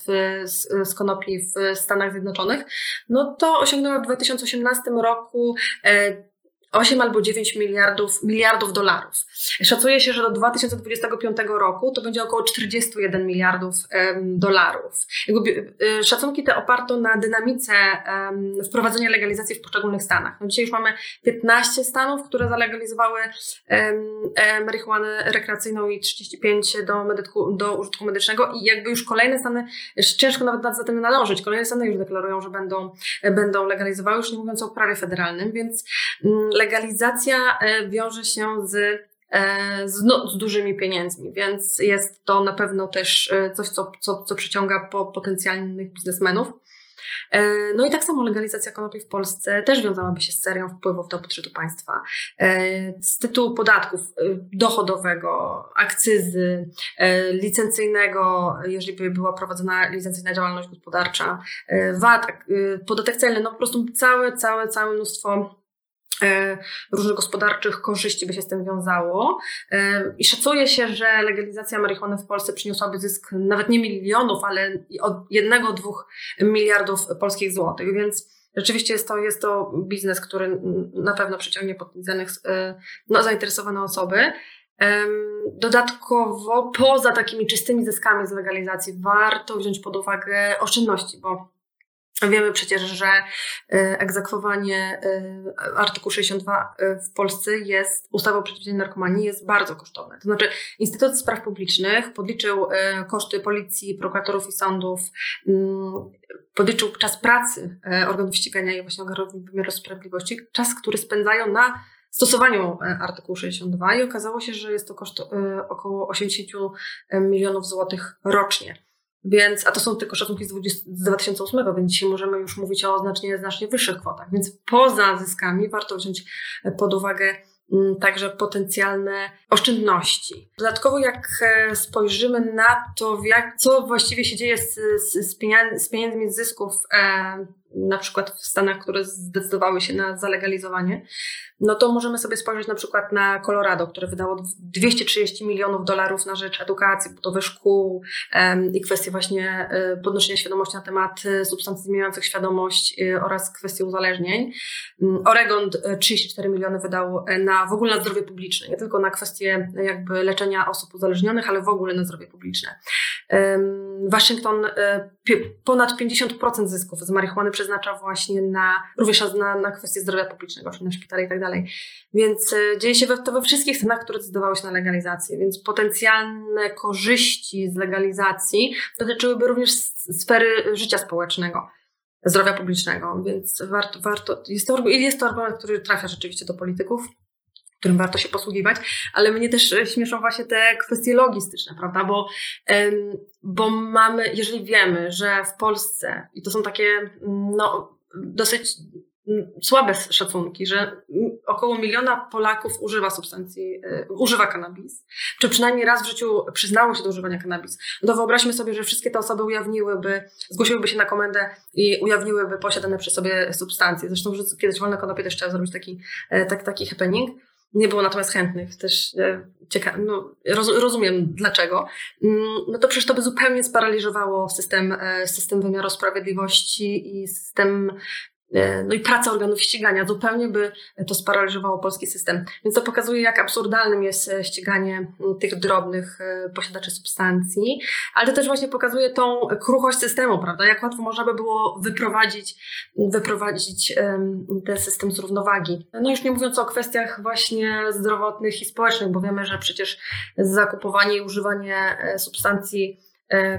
w, z konopi w Stanach Zjednoczonych, no to osiągnęła w 2018 roku 8 albo 9 miliardów, miliardów dolarów. Szacuje się, że do 2025 roku to będzie około 41 miliardów um, dolarów. Y, szacunki te oparto na dynamice um, wprowadzenia legalizacji w poszczególnych stanach. No dzisiaj już mamy 15 stanów, które zalegalizowały um, marihuanę rekreacyjną i 35 do, medyku, do użytku medycznego i jakby już kolejne stany, ciężko nawet za tym nadążyć, kolejne stany już deklarują, że będą, będą legalizowały, już nie mówiąc o prawie federalnym, więc um, legalizacja e, wiąże się z e, z, no, z dużymi pieniędzmi, więc jest to na pewno też e, coś, co, co, co przyciąga po potencjalnych biznesmenów. No i tak samo legalizacja konopi w Polsce też wiązałaby się z serią wpływów do budżetu państwa. Z tytułu podatków dochodowego, akcyzy, licencyjnego, jeżeli by była prowadzona licencyjna działalność gospodarcza, VAT, podatek celny, no po prostu całe, całe, całe mnóstwo różnych gospodarczych korzyści by się z tym wiązało. E, I szacuje się, że legalizacja marihuany w Polsce przyniosłaby zysk nawet nie milionów, ale od jednego, dwóch miliardów polskich złotych, więc rzeczywiście jest to, jest to biznes, który na pewno przyciągnie potencjalnych e, no, zainteresowane osoby. Dodatkowo, poza takimi czystymi zyskami z legalizacji, warto wziąć pod uwagę oszczędności, bo Wiemy przecież, że e, egzekwowanie e, artykułu 62 e, w Polsce jest, ustawą o przeciwdziałaniu narkomanii jest bardzo kosztowne. To znaczy Instytut Spraw Publicznych podliczył koszty policji, prokuratorów i sądów, mm, podliczył czas pracy organów ścigania i właśnie organów wymiaru sprawiedliwości, czas, który spędzają na stosowaniu artykułu 62 i okazało się, że jest to koszt około 80 milionów złotych rocznie. Więc, a to są tylko szacunki z, 20, z 2008, więc dzisiaj możemy już mówić o znacznie, znacznie wyższych kwotach. Więc poza zyskami warto wziąć pod uwagę mm, także potencjalne oszczędności. Dodatkowo, jak e, spojrzymy na to, jak, co właściwie się dzieje z, z, z pieniędzmi z zysków, e, na przykład w Stanach, które zdecydowały się na zalegalizowanie, no to możemy sobie spojrzeć na przykład na Colorado, które wydało 230 milionów dolarów na rzecz edukacji, budowy szkół um, i kwestii właśnie um, podnoszenia świadomości na temat e, substancji zmieniających świadomość um, oraz kwestii uzależnień. Mm, Oregon 34 miliony wydał na w ogóle na zdrowie publiczne, nie tylko na kwestie jakby leczenia osób uzależnionych, ale w ogóle na zdrowie publiczne. Waszyngton ponad 50% zysków z marihuany przeznacza właśnie na, również na, na kwestie zdrowia publicznego, czyli na szpitale i tak dalej. Więc e, dzieje się to we wszystkich stanach, które zdecydowały się na legalizację, więc potencjalne korzyści z legalizacji dotyczyłyby również sfery życia społecznego zdrowia publicznego, więc warto, warto jest, to, jest to argument, który trafia rzeczywiście do polityków, którym warto się posługiwać, ale mnie też e, śmieszą właśnie te kwestie logistyczne, prawda, bo, bo mamy, jeżeli wiemy, że w Polsce, i to są takie no, dosyć słabe szacunki, że około miliona Polaków używa substancji, y, używa kanabis, czy przynajmniej raz w życiu przyznało się do używania kanabis. No wyobraźmy sobie, że wszystkie te osoby ujawniłyby, zgłosiłyby się na komendę i ujawniłyby posiadane przy sobie substancje. Zresztą że kiedyś wolne konopie też trzeba zrobić taki, e, tak, taki happening. Nie było natomiast chętnych, też e, cieka- no, roz, rozumiem dlaczego. Mm, no to przecież to by zupełnie sparaliżowało system, e, system wymiaru sprawiedliwości i system no i praca organów ścigania zupełnie by to sparaliżowało polski system. Więc to pokazuje, jak absurdalnym jest e, ściganie tych drobnych e, posiadaczy substancji, ale to też właśnie pokazuje tą kruchość systemu, prawda? Jak łatwo można by było wyprowadzić, wyprowadzić ten system z równowagi. No już nie mówiąc o kwestiach właśnie zdrowotnych i społecznych, bo wiemy, że przecież zakupowanie i używanie substancji E,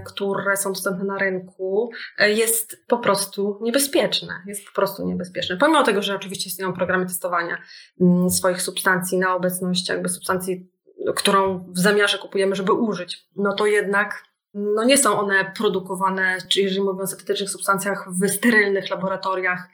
które są dostępne na rynku, e, jest po prostu niebezpieczne. Jest po prostu niebezpieczne. Pomimo tego, że oczywiście istnieją programy testowania mm, swoich substancji na obecność jakby substancji, którą w zamiarze kupujemy, żeby użyć, no to jednak no nie są one produkowane, czy jeżeli mówimy o syntetycznych substancjach, w sterylnych laboratoriach,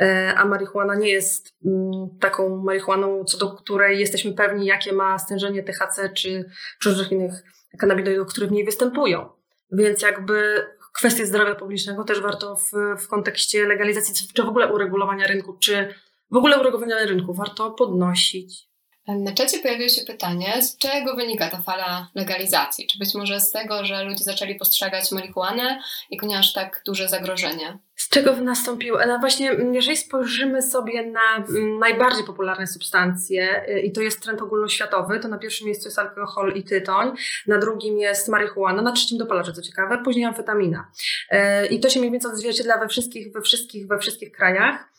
e, a marihuana nie jest mm, taką marihuaną, co do której jesteśmy pewni, jakie ma stężenie THC czy, czy różnych innych kanabinoidów, które w niej występują. Więc jakby kwestie zdrowia publicznego też warto w, w kontekście legalizacji, czy w ogóle uregulowania rynku, czy w ogóle uregulowania rynku warto podnosić.
Na czacie pojawiło się pytanie, z czego wynika ta fala legalizacji? Czy być może z tego, że ludzie zaczęli postrzegać marihuanę jako aż tak duże zagrożenie?
Z czego nastąpiło? No właśnie, jeżeli spojrzymy sobie na najbardziej popularne substancje, y, i to jest trend ogólnoświatowy, to na pierwszym miejscu jest alkohol i tytoń, na drugim jest marihuana, na trzecim dopalacze, co ciekawe, później amfetamina. Y, I to się mniej więcej odzwierciedla we wszystkich, we wszystkich, we wszystkich krajach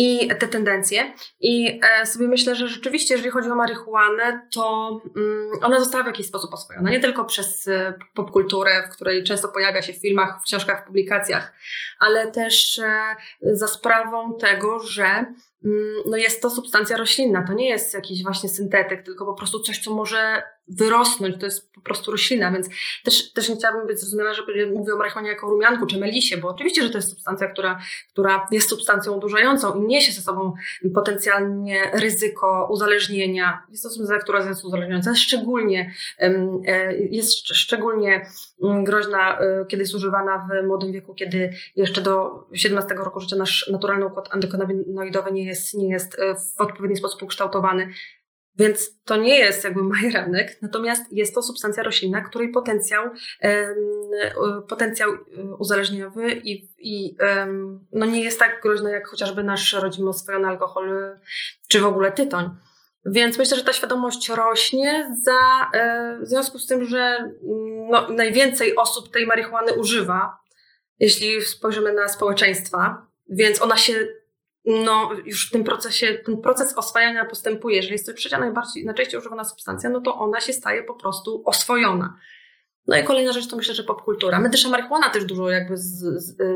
i te tendencje. I e, sobie myślę, że rzeczywiście, jeżeli chodzi o marihuanę, to mm, ona została w jakiś sposób oswojona. Nie tylko przez e, popkulturę, w której często pojawia się w filmach, w książkach, w publikacjach, ale też e, za sprawą tego, że no jest to substancja roślinna. To nie jest jakiś właśnie syntetyk, tylko po prostu coś, co może wyrosnąć. To jest po prostu roślina, więc też, też nie chciałabym być zrozumiana, że mówię o marihuanie jako rumianku czy melisie, bo oczywiście, że to jest substancja, która, która jest substancją odurzającą i niesie ze sobą potencjalnie ryzyko uzależnienia. Jest to substancja, która jest uzależniająca, szczególnie, e, jest szczególnie mm, groźna, e, kiedy jest używana w młodym wieku, kiedy jeszcze do 17 roku życia nasz naturalny układ endokannabinoidowy nie jest, nie jest e, w odpowiedni sposób ukształtowany. Więc to nie jest jakby majeranek, natomiast jest to substancja roślinna, której potencjał, potencjał e, uzależnieniowy i, i no nie jest tak groźny jak chociażby nasz rodzimy oswojony alkohol czy w ogóle tytoń. Więc myślę, że ta świadomość rośnie za, e, w związku z tym, że no, najwięcej osób tej marihuany używa, jeśli spojrzymy na społeczeństwa, więc ona się no już w tym procesie, ten proces oswajania postępuje. Jeżeli jest to trzecia najbardziej, najczęściej używana substancja, no to ona się staje po prostu oswojona. No i kolejna rzecz to myślę, że popkultura. Medyczna marihuana też dużo jakby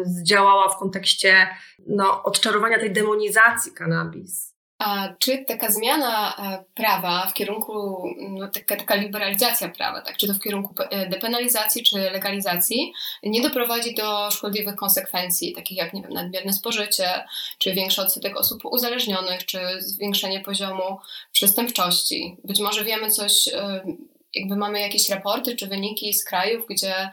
zdziałała w kontekście no, odczarowania tej demonizacji kanabis.
A czy taka zmiana e, prawa w kierunku, no, taka, taka liberalizacja prawa, tak, czy to w kierunku e, depenalizacji, czy legalizacji, nie doprowadzi do szkodliwych konsekwencji, takich jak nie wiem, nadmierne spożycie, czy większy odsetek osób uzależnionych, czy zwiększenie poziomu przestępczości? Być może wiemy coś, e, jakby mamy jakieś raporty czy wyniki z krajów, gdzie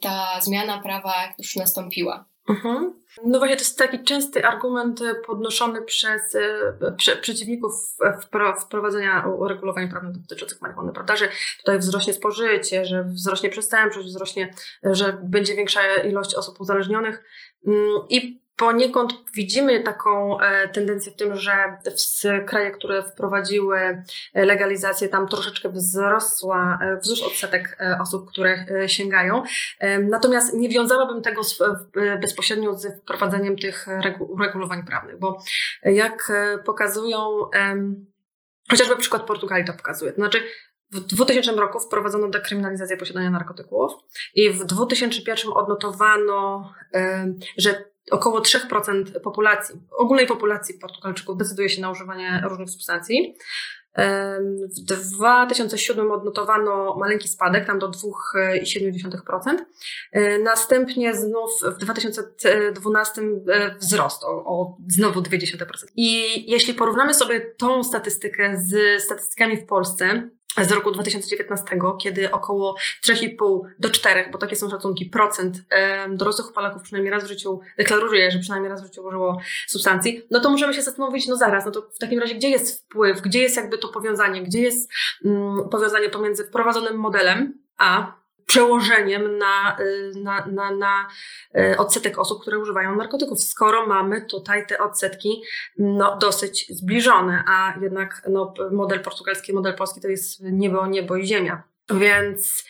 ta zmiana prawa już nastąpiła.
Mhm. No właśnie, to jest taki częsty argument podnoszony przez e, prze, przeciwników wprowadzenia uregulowań prawnych dotyczących marihuany, prawda? Że tutaj wzrośnie spożycie, że wzrośnie przestępczość, wzrośnie, że będzie większa ilość osób uzależnionych. Mm, I poniekąd widzimy taką e, tendencję w tym, że w kraje, które wprowadziły e, legalizację, tam troszeczkę wzrosła, e, wzrósł odsetek osób, które sięgają. Natomiast nie wiązałabym tego bezpośrednio z wprowadzeniem tych uregulowań prawnych, bo jak pokazują, chociażby przykład Portugalii to pokazuje, to znaczy w 2000 roku wprowadzono dekryminalizację posiadania narkotyków i w 2001 odnotowano, że około 3% populacji, ogólnej populacji Portugalczyków decyduje się na używanie różnych substancji. W 2007 odnotowano maleńki spadek, tam do 2,7%. Następnie znów w 2012 e, wzrost o, o znowu 0,2%. I jeśli porównamy sobie tą statystykę z statystykami w Polsce, z roku 2019, kiedy około 3,5 do 4, bo takie są szacunki, procent dorosłych Polaków przynajmniej raz w życiu deklaruje, że przynajmniej raz w życiu użyło substancji, no to możemy się zastanowić, no zaraz, no to w takim razie gdzie jest wpływ, gdzie jest jakby to powiązanie, gdzie jest mm, powiązanie pomiędzy wprowadzonym modelem, a przełożeniem na, na, na, na odsetek osób, które używają narkotyków, skoro mamy tutaj te odsetki no, dosyć zbliżone, a jednak no, model portugalski, model polski to jest niebo, niebo i ziemia. Więc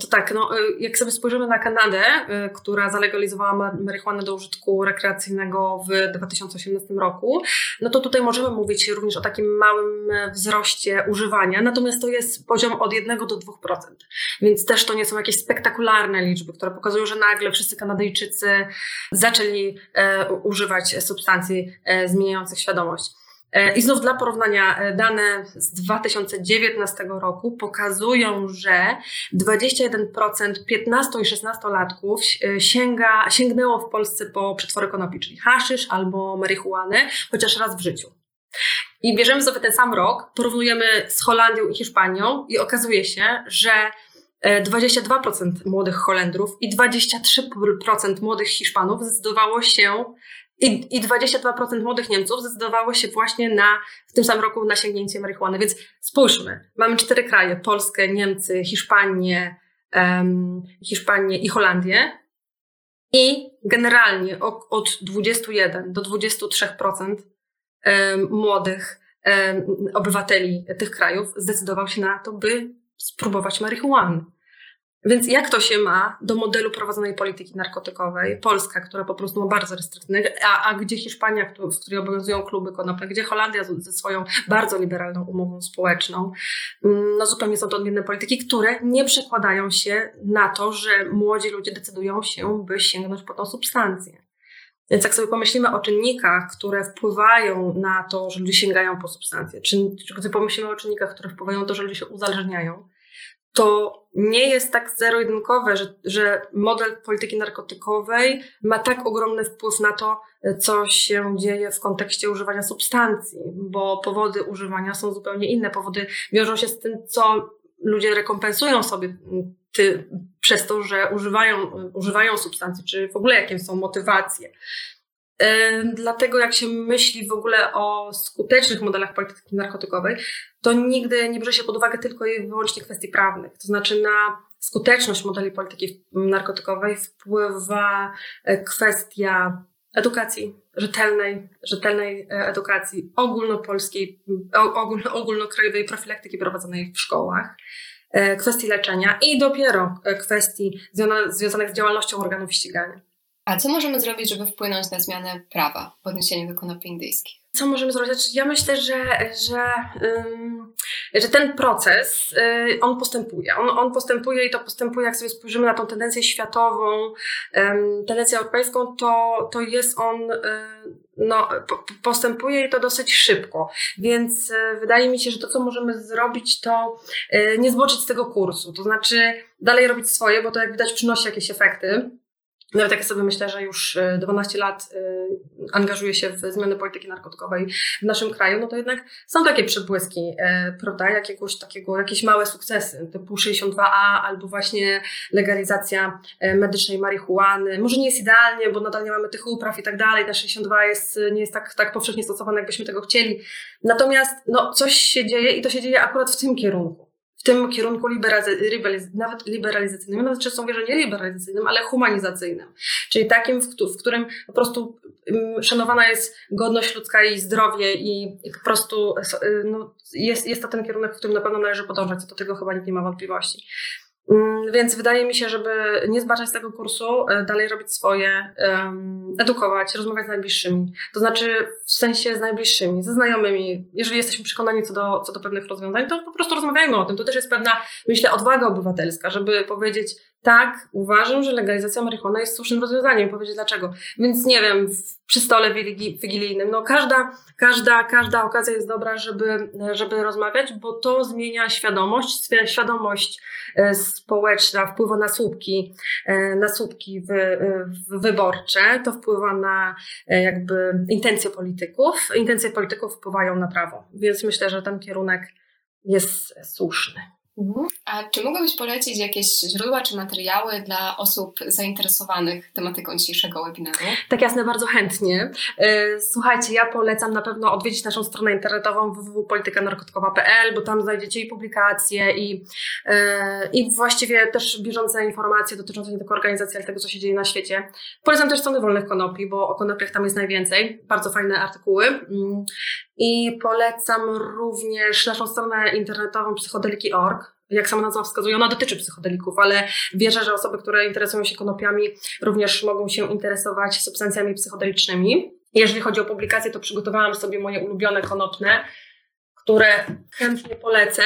to tak, no, e, jak sobie spojrzymy na Kanadę, e, która zalegalizowała marihuanę do użytku rekreacyjnego w 2018 roku, no to tutaj możemy mówić również o takim małym wzroście używania, natomiast to jest poziom od 1 do 2%, więc też to nie są jakieś spektakularne liczby, które pokazują, że nagle wszyscy Kanadyjczycy zaczęli e, używać substancji e, zmieniających świadomość. E, I znów dla porównania e, dane z 2019 roku pokazują, że 21% 15 i 16-latków e, sięga, sięgnęło w Polsce po przetwory konopi, czyli haszysz albo marihuanę, chociaż raz w życiu. I bierzemy sobie ten sam rok, porównujemy z Holandią i Hiszpanią i okazuje się, że 22% młodych Holendrów i 23% młodych Hiszpanów zdecydowało się i, I 22% młodych Niemców zdecydowało się właśnie na, w tym samym roku na sięgnięcie marihuany. Więc spójrzmy, mamy cztery kraje, Polskę, Niemcy, Hiszpanię, um, Hiszpanię i Holandię. I generalnie od, od 21 do 23% um, młodych um, obywateli tych krajów zdecydował się na to, by spróbować marihuany. Więc jak to się ma do modelu prowadzonej polityki narkotykowej? Polska, która po prostu ma bardzo restrykcyjne, a, a gdzie Hiszpania, w której obowiązują kluby konopne, gdzie Holandia ze swoją bardzo liberalną umową społeczną? Mm, no zupełnie są to odmienne polityki, które nie przekładają się na to, że młodzi ludzie decydują się, by sięgnąć po tą substancję. Więc jak sobie pomyślimy o czynnikach, które wpływają na to, że ludzie sięgają po substancje, czy, czy gdy pomyślimy o czynnikach, które wpływają na to, że ludzie się uzależniają, to nie jest tak zero-jedynkowe, że, że model polityki narkotykowej ma tak ogromny wpływ na to, co się dzieje w kontekście używania substancji, bo powody używania są zupełnie inne. Powody wiążą się z tym, co ludzie rekompensują sobie ty, przez to, że używają, używają substancji, czy w ogóle jakie są motywacje. Dlatego jak się myśli w ogóle o skutecznych modelach polityki narkotykowej, to nigdy nie bierze się pod uwagę tylko i wyłącznie kwestii prawnych. To znaczy na skuteczność modeli polityki narkotykowej wpływa e, kwestia edukacji, rzetelnej, rzetelnej e, edukacji ogólnopolskiej, ogólno, ogólnokrajowej profilaktyki prowadzonej w szkołach, e, kwestii leczenia i dopiero kwestii związanych z działalnością organów ścigania.
A co możemy zrobić, żeby wpłynąć na zmianę prawa w odniesieniu do konopi indyjskich?
Co możemy zrobić? Znaczy, ja myślę, że, że, że ten proces, y, on postępuje. On, on postępuje i to postępuje, jak sobie spojrzymy na tą tendencję światową, tendencję europejską, to, to jest on, y, no, postępuje i to dosyć szybko. Więc y, wydaje mi się, że to, co możemy zrobić, to nie zboczyć z tego kursu. To znaczy dalej robić swoje, bo to jak widać przynosi jakieś efekty nawet jak sobie myślę, że już 12 e, lat e, angażuję się w zmiany polityki narkotykowej w naszym kraju, no to jednak są takie przebłyski, e, prawda, jakiegoś takiego, jakieś małe sukcesy, typu 62A albo właśnie legalizacja medycznej marihuany. Może nie jest idealnie, bo nadal nie mamy tych upraw i tak dalej, ta 62 jest, nie jest tak, tak powszechnie stosowana, jakbyśmy tego chcieli. Natomiast no, coś się dzieje i to się dzieje akurat w tym kierunku w tym kierunku liberaliz nawet liberalizacyjnym, nawet często mówię, że nie liberalizacyjnym, ale humanizacyjnym. Czyli takim, w, którym po prostu um, szanowana jest godność ludzka i zdrowie i, i po prostu y, no, jest, jest to ten kierunek, w którym na pewno należy podążać, co do tego chyba nikt nie ma wątpliwości. Mm, więc wydaje mi się, żeby nie zbaczać z tego kursu, e, dalej robić swoje, edukować, rozmawiać z najbliższymi. To znaczy w sensie z najbliższymi, ze znajomymi. Jeżeli jesteśmy przekonani co do, co do pewnych rozwiązań, to po prostu rozmawiajmy o tym. To też jest pewna, myślę, odwaga obywatelska, żeby powiedzieć, tak, uważam, że legalizacja marihuany jest słusznym rozwiązaniem. Powiedzieć dlaczego. Więc nie wiem, przy stole wigilijnym, no każda, każda, każda okazja jest dobra, żeby, żeby rozmawiać, bo to zmienia świadomość, świadomość e, społeczna wpływa na słupki, e, na słupki wy, wyborcze, to wpływa na e, jakby intencje polityków. Intencje polityków wpływają na prawo, więc myślę, że ten kierunek jest słuszny.
Mhm. A czy mogłabyś polecić jakieś źródła czy materiały dla osób zainteresowanych tematyką dzisiejszego webinaru?
Tak jasne, bardzo chętnie. E, słuchajcie, ja polecam na pewno odwiedzić naszą stronę internetową www.politykanarkotykowa.pl, bo tam znajdziecie i publikacje, i, e, i właściwie też bieżące informacje dotyczące nie tylko organizacji, ale tego, co się dzieje na świecie. Polecam też strony wolnych konopi, bo o konopiach tam jest najwięcej. Bardzo fajne artykuły. I polecam również naszą stronę internetową psychodeliki.org. Jak sama nazwa wskazuje, ona dotyczy psychodelików, ale wierzę, że osoby, które interesują się konopiami, również mogą się interesować substancjami psychodelicznymi. Jeżeli chodzi o publikacje, to przygotowałam sobie moje ulubione konopne, które chętnie polecę.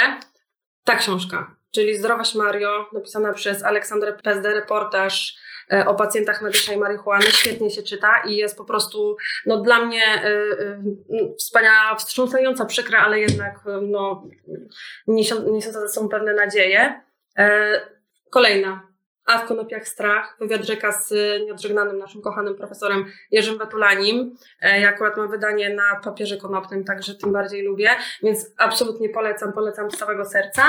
Ta książka, czyli Zdrowaś Mario, napisana przez Aleksandrę Pezdę, reportaż o pacjentach medycznej marihuany świetnie się czyta i jest po prostu no, dla mnie e, e, wspaniała, wstrząsająca, przykra, ale jednak no, niosąca ze sobą pewne nadzieje. Kolejna. A w konopiach strach, wywiad rzeka z nieodżegnanym naszym kochanym profesorem Jerzym Betulanim. Ja akurat mam wydanie na papierze konopnym, także tym bardziej lubię, więc absolutnie polecam, polecam z całego serca.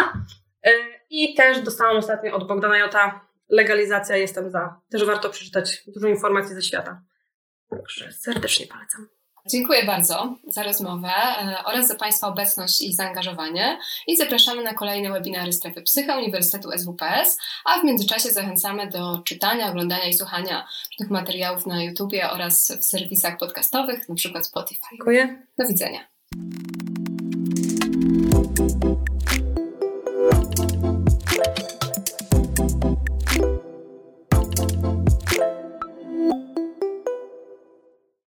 I też dostałam ostatnio od Bogdana Jota legalizacja jestem za. Też warto przeczytać dużo informacji ze świata. Także serdecznie polecam.
Dziękuję bardzo za rozmowę e, oraz za Państwa obecność i zaangażowanie i zapraszamy na kolejne webinary Strefy Psycha Uniwersytetu SWPS, a w międzyczasie zachęcamy do czytania, oglądania i słuchania różnych materiałów na YouTubie oraz w serwisach podcastowych, np. Spotify.
Dziękuję.
Do widzenia.